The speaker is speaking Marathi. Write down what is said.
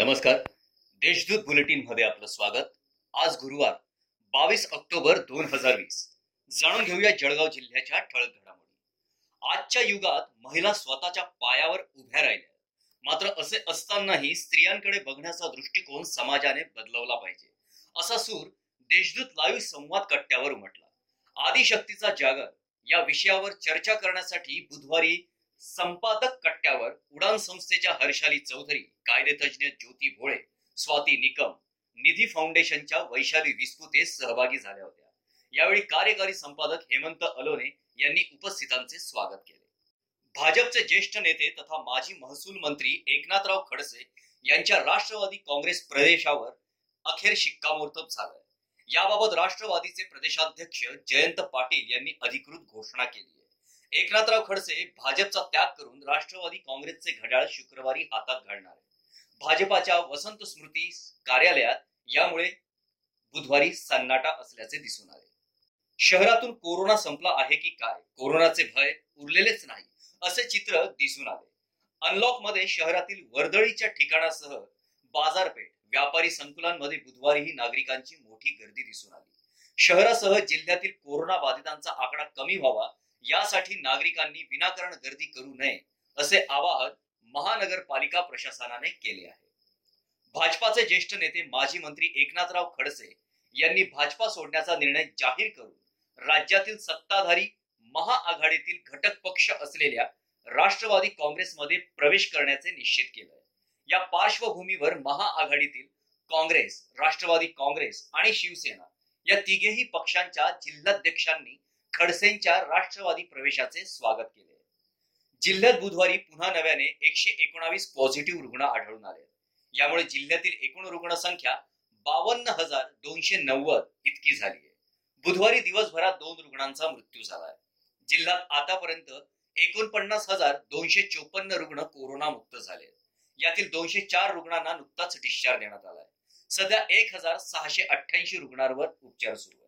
नमस्कार. देशदूत बुलेटिनमध्ये आपलं स्वागत. आज गुरुवार बावीस ऑक्टोबर दोन हजार वीस. जाणून घेऊया जळगाव जिल्ह्याच्या ठळक घडामोडी. आजच्या युगात महिला स्वतःच्या पायावर उभ्या राहिल्या. मात्र असे असतानाही स्त्रियांकडे बघण्याचा दृष्टिकोन समाजाने बदलवला पाहिजे. असा सूर देशदूत लाईव्ह संवाद कट्ट्यावर उमटला. आदिशक्तीचा जागर या विषयावर चर्चा करण्यासाठी बुधवारी संपादक कट्ट्यावर उडान संस्थेच्या हर्षाली चौधरी कायदेतज्ञ ज्योती भोळे स्वाती निकम निधी फाउंडेशनच्या वैशाली विस्पुते सहभागी झाल्या होत्या. यावेळी कार्यकारी संपादक हेमंत अलोने यांनी उपस्थितांचे स्वागत केले. भाजपचे ज्येष्ठ नेते तथा माजी महसूल मंत्री एकनाथराव खडसे यांच्या राष्ट्रवादी काँग्रेस प्रदेशावर अखेर शिक्कामोर्तब झालंय. याबाबत राष्ट्रवादीचे प्रदेशाध्यक्ष जयंत पाटील यांनी अधिकृत घोषणा केली एकनाथराव खडसे भाजपचा त्याग करून राष्ट्रवादी काँग्रेसचे घड्याळ शुक्रवारी हातात घालणार भाजपाच्या वसंत स्मृती कार्यालयात यामुळे बुधवारी सन्नाटा असल्याचे दिसून आले. शहरातून कोरोना संपला आहे की काय? कोरोनाचे भय उरलेलेच नाही असे चित्र दिसून आले. अनलॉकमध्ये शहरातील वर्दळीच्या ठिकाणासह बाजारपेठ व्यापारी संकुलांमध्ये बुधवारीही नागरिकांची मोठी गर्दी दिसून आली. शहरासह जिल्ह्यातील कोरोना बाधितांचा आकडा कमी व्हावा यासाठी नागरिकांनी विनाकारण गर्दी करू नये असे आवाहन महानगरपालिका प्रशासनाने केले आहे. भाजपाचे ज्येष्ठ नेते माजी मंत्री एकनाथराव खडसे यांनी भाजपा सोडण्याचा निर्णय जाहीर करून राज्यातील सत्ताधारी महाआघाडीतील घटक पक्ष असलेल्या राष्ट्रवादी काँग्रेसमध्ये प्रवेश करण्याचे निश्चित केले या पार्श्वभूमीवर महाआघाडीतील काँग्रेस राष्ट्रवादी काँग्रेस आणि शिवसेना या तिघेही पक्षांच्या जिल्हाध्यक्षांनी खडसेंच्या राष्ट्रवादी प्रवेशाचे स्वागत केले. जिल्ह्यात बुधवारी पुन्हा नव्याने एकशे एकोणावीस पॉझिटिव्ह रुग्ण आढळून आले. यामुळे जिल्ह्यातील एकूण रुग्णसंख्या बावन्न हजार दोनशे नव्वद इतकी झाली आहे. बुधवारी दिवसभरात दोन रुग्णांचा मृत्यू झालाय. जिल्ह्यात आतापर्यंत एकोणपन्नास हजार दोनशे चोपन्न रुग्ण कोरोना मुक्त झाले. यातील दोनशे चार रुग्णांना नुकताच डिस्चार्ज देण्यात आलाय. सध्या एक हजार सहाशे अठ्ठ्याऐंशी रुग्णांवर उपचार सुरू आहे